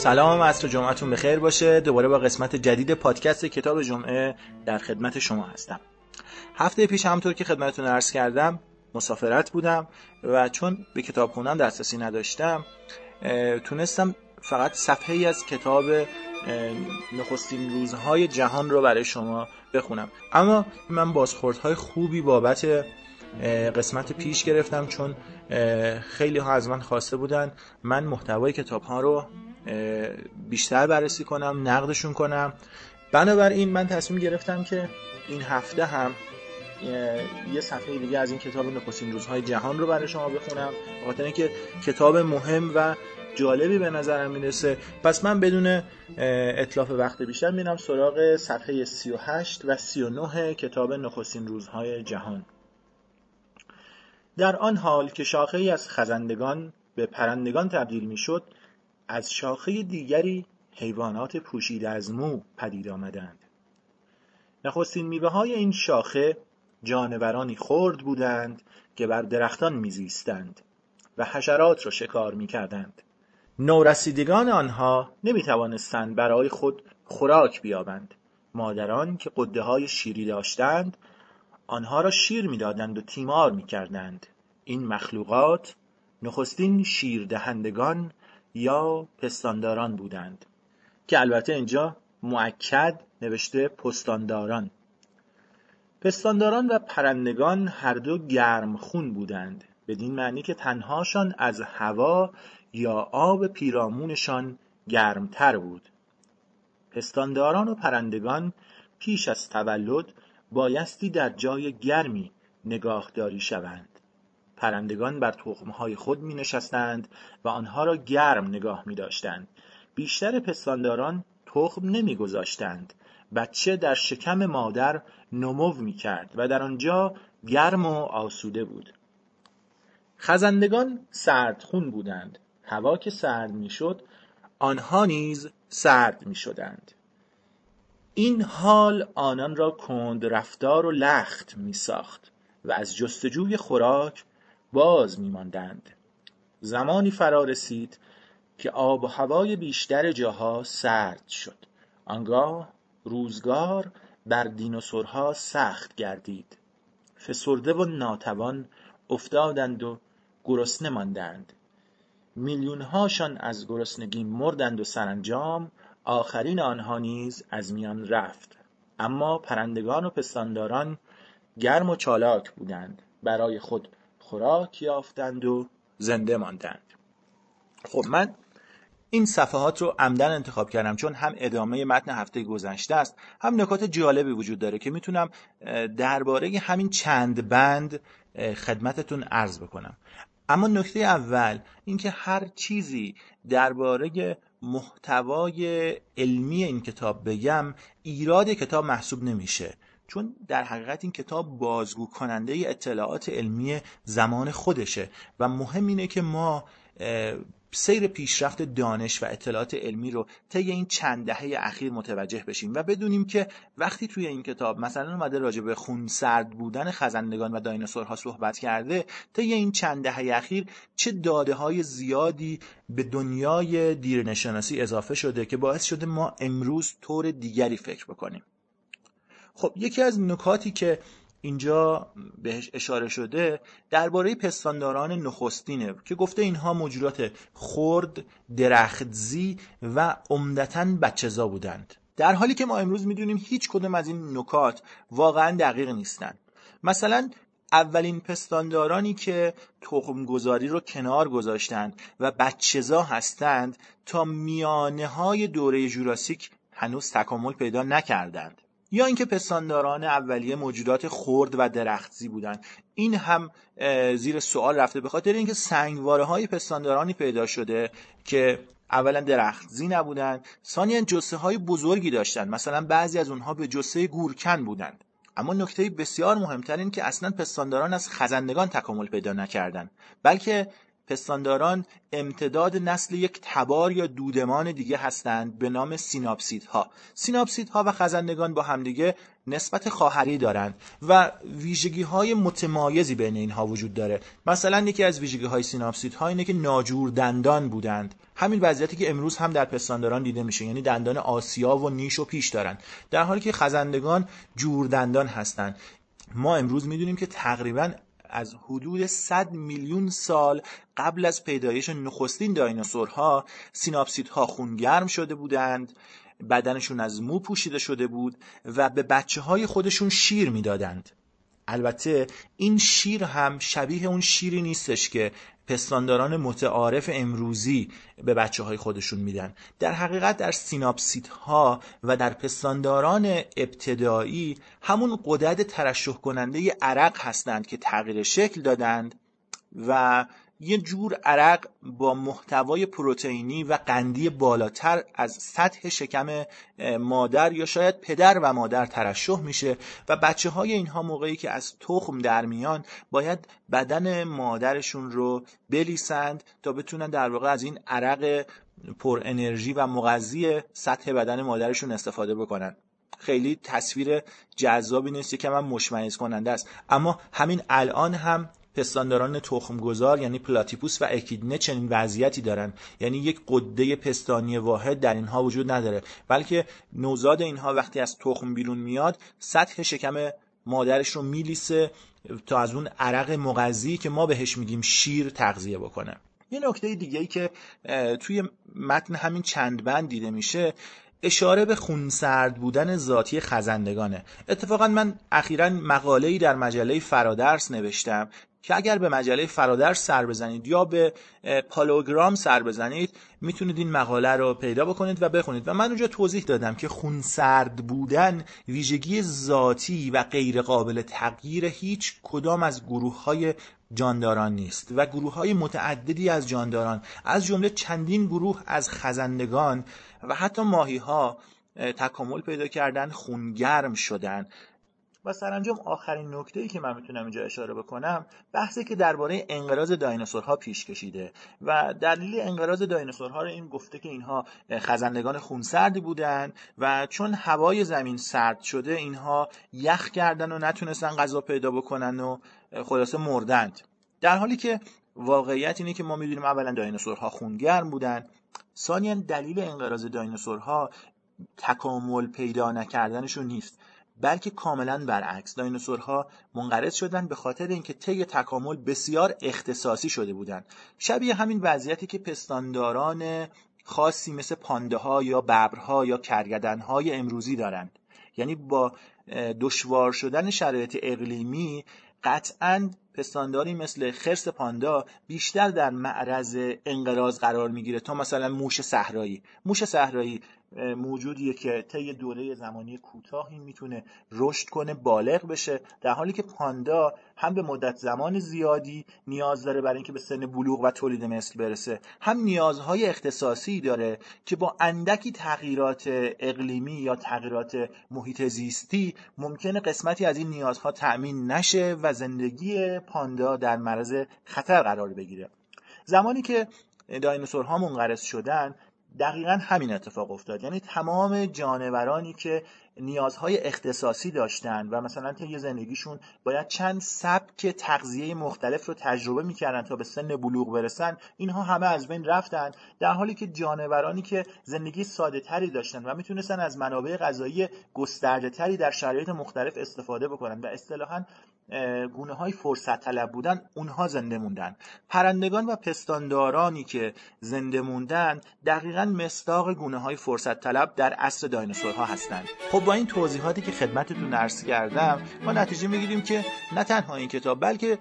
سلام عصر جمعتون بخیر باشه. دوباره با قسمت جدید پادکست کتاب جمعه در خدمت شما هستم. هفته پیش همطور که خدمتتون عرض کردم مسافرت بودم و چون به کتاب خونم دسترسی نداشتم تونستم فقط صفحه ای از کتاب نخستین روزهای جهان رو برای شما بخونم. اما من بازخوردهای خوبی بابت قسمت پیش گرفتم چون خیلی ها از من خواسته بودن من محتوای کتاب ها رو بیشتر بررسی کنم نقدشون کنم. بنابراین من تصمیم گرفتم که این هفته هم یه صفحه دیگه از این کتاب نخستین روزهای جهان رو برای شما بخونم. بخاطر اینکه کتاب مهم و جالبی به نظرم می‌رسه. پس من بدون اطلاف وقت بیشتر میرم سراغ صفحه 38 و 39 کتاب نخستین روزهای جهان. در آن حال که شاخه ای از خزندگان به پرندگان تبدیل می‌شد از شاخه دیگری حیوانات پوشیده از مو پدید آمدند. نخستین میوه های این شاخه جانورانی خرد بودند که بر درختان میزیستند و حشرات را شکار می‌کردند. نورسیدگان آنها نمی توانستند برای خود خوراک بیابند. مادران که قده های شیری داشتند آنها را شیر می‌دادند و تیمار می‌کردند. این مخلوقات نخستین شیردهندگان یا پستانداران بودند که البته اینجا معکد نوشته پستانداران پستانداران و پرندگان هر دو گرم خون بودند بدین معنی که تنهاشان از هوا یا آب پیرامونشان گرمتر بود پستانداران و پرندگان پیش از تولد بایستی در جای گرمی نگاهداری شوند پرندگان بر تخمهای خود می نشستند و آنها را گرم نگاه می داشتند. بیشتر پستانداران تخم نمی گذاشتند. بچه در شکم مادر نمو می کرد و در آنجا گرم و آسوده بود. خزندگان سردخون بودند. هوا که سرد می شد آنها نیز سرد می شدند. این حال آنان را کند رفتار و لخت می ساخت و از جستجوی خوراک باز میماندند زمانی فرا رسید که آب و هوای بیشتر جاها سرد شد آنگاه روزگار بر دینوسورها سخت گردید. فسرده و ناتوان افتادند و گرسنه ماندند. میلیونهاشان از گرسنگی مردند و سرانجام آخرین آنها نیز از میان رفت. اما پرندگان و پستانداران گرم و چالاک بودند. برای خود خوراک یافتند و زنده ماندند. خب من این صفحات رو عمدن انتخاب کردم چون هم ادامه متن هفته گذشته است هم نکات جالبی وجود داره که می‌تونم درباره همین چند بند خدمتتون عرض بکنم. اما نکته اول اینکه هر چیزی درباره محتوای علمی این کتاب بگم ایراد کتاب محسوب نمیشه. چون در حقیقت این کتاب بازگو کننده اطلاعات علمی زمان خودشه و مهم اینه که ما سیر پیشرفت دانش و اطلاعات علمی رو طی این چند دهه اخیر متوجه بشیم و بدونیم که وقتی توی این کتاب مثلا اومده راجع به خون سرد بودن خزندگان و دایناسورها صحبت کرده طی این چند دهه اخیر چه داده های زیادی به دنیای دیرنشناسی اضافه شده که باعث شده ما امروز طور دیگری فکر بکنیم؟ خب یکی از نکاتی که اینجا بهش اشاره شده درباره پستانداران نخستینه که گفته اینها موجودات خرد، درختزی و عمدتا بچهزا بودند. در حالی که ما امروز می‌دونیم هیچ کدوم از این نکات واقعا دقیق نیستند مثلا اولین پستاندارانی که تخمگذاری رو کنار گذاشتند و بچهزا هستند تا میانه های دوره جوراسیک هنوز تکامل پیدا نکردند. یا اینکه پستانداران اولیه موجودات خرد و درختزی بودند این هم زیر سوال رفته. به خاطر اینکه سنگواره های پستاندارانی پیدا شده که اولا درختزی نبودند ثانیا جسه های بزرگی داشتند مثلا بعضی از اونها به جسه گورکن بودند. اما نکته بسیار مهمتر این که اصلا پستانداران از خزندگان تکامل پیدا نکردند بلکه پستانداران امتداد نسل یک تبار یا دودمان دیگه هستند به نام سیناپسیدها. سیناپسیدها و خزندگان با همدیگه نسبت خواهری دارند و ویژگی های متمایزی بین اینها وجود داره. مثلا یکی از ویژگی های سیناپسیدها اینه که ناجور دندان بودند. همین وضعیتی که امروز هم در پستانداران دیده میشه. یعنی دندان آسیا و نیش و پیش دارند در حالی که خزندگان جور دندان هستند. ما امروز می‌دونیم که تقریبا از حدود 100 میلیون سال قبل از پیدایش نخستین دایناسورها سیناپسیدها خونگرم شده بودند بدنشون از مو پوشیده شده بود و به بچه های خودشون شیر می‌دادند. البته این شیر هم شبیه اون شیری نیستش که پستانداران متعارف امروزی به بچه های خودشون میدن. در حقیقت در سیناپسیت ها و در پستانداران ابتدایی همون قدرت ترشح کننده عرق هستند که تغییر شکل دادند و یه جور عرق با محتوای پروتئینی و قندی بالاتر از سطح شکم مادر یا شاید پدر و مادر ترشح میشه و بچه های اینها موقعی که از تخم در میان باید بدن مادرشون رو بلیسند تا بتونن در واقع از این عرق پر انرژی و مغذی سطح بدن مادرشون استفاده بکنن. خیلی تصویر جذابی نیست که من مشمئز کننده است. اما همین الان هم پستانداران تخمگذار یعنی پلاتیپوس و اکیدنه چنین وضعیتی دارن. یعنی یک قده پستانی واحد در اینها وجود نداره. بلکه نوزاد اینها وقتی از تخم بیرون میاد سطح شکم مادرش رو میلیسه تا از اون عرق مغذی که ما بهش میگیم شیر تغذیه بکنه. یه نکته دیگه ای که توی متن همین چند بند دیده میشه اشاره به خونسرد بودن ذاتی خزندگانه. اتفاقا من اخیرا مقاله‌ای در مجله فرادرس نوشتم که اگر به مجله فرادرس سر بزنید یا به پالوگرام سر بزنید می‌تونید این مقاله رو پیدا بکنید و بخونید. و من اونجا توضیح دادم که خونسرد بودن ویژگی ذاتی و غیر قابل تغییر هیچ کدام از گروه های جانداران نیست و گروه های متعددی از جانداران از جمله چندین گروه از خزندگان و حتی ماهی ها تکامل پیدا کردن خونگرم شدن. و سرانجام آخرین نکته ای که من می‌تونم اینجا اشاره بکنم بحثی که درباره انقراض دایناسورها پیش کشیده و دلیل انقراض دایناسورها رو این گفته که اینها خزندگان خونسردی بودن و چون هوای زمین سرد شده اینها یخ کردن و نتونستن غذا پیدا بکنن و خلاصه مردند. در حالی که واقعیت اینه که ما می‌دونیم اولا دایناسورها خونگرم بودن. ثانیا دلیل انقراض دایناسورها تکامل پیدا نکردنشون نیست. بلکه کاملا برعکس. دایناسورها منقرض شدن به خاطر اینکه طی تکامل بسیار اختصاصی شده بودند. شبیه همین وضعیتی که پستانداران خاصی مثل پاندهها یا ببرها یا کرگدنهای امروزی دارند. یعنی با دشوار شدن شرایط اقلیمی قطعا پستانداری مثل خرس پاندا بیشتر در معرض انقراض قرار می‌گیره تا مثلا موش صحرایی. موش صحرایی موجودیه که طی دوره زمانی کوتاهی می‌تونه رشد کنه بالغ بشه. در حالی که پاندا هم به مدت زمان زیادی نیاز داره برای اینکه به سن بلوغ و تولید مثل برسه هم نیازهای اختصاصی داره که با اندکی تغییرات اقلیمی یا تغییرات محیط زیستی ممکنه قسمتی از این نیازها تأمین نشه و زندگی پاندا در معرض خطر قرار بگیره. زمانی که دایناسورها منقرض شدن دقیقا همین اتفاق افتاد. یعنی تمام جانورانی که نیازهای اختصاصی داشتن و مثلا طی زندگیشون باید چند سبک تغذیه مختلف رو تجربه می‌کردن تا به سن بلوغ برسن اینها همه از بین رفتن در حالی که جانورانی که زندگی ساده تری داشتن و می‌تونستن از منابع غذایی گسترده تری در شرایط مختلف استفاده بکنن و اصطلاحا گونه های فرصت طلب بودن اونها زنده موندن. پرندگان و پستاندارانی که زنده موندن دقیقا مستاق گونه های فرصت طلب در عصر دایناسورها هستند. خب با این توضیحاتی که خدمتتون عرض کردم ما نتیجه می‌گیریم که نه تنها این کتاب بلکه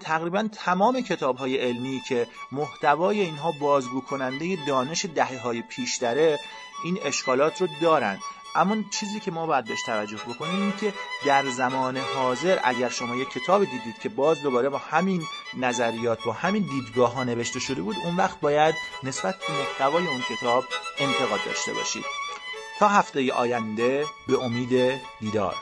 تقریبا تمام کتاب های علمی که محتوای اینها بازگو کننده دانش دهه های پیش داره این اشکالات رو دارند اما چیزی که ما باید بهش توجه بکنیم این که در زمان حاضر اگر شما یک کتاب دیدید که باز دوباره با همین نظریات با همین دیدگاه ها نوشته شده بود اون وقت باید نسبت به محتوای اون کتاب انتقاد داشته باشید. تا هفته آینده به امید دیدار.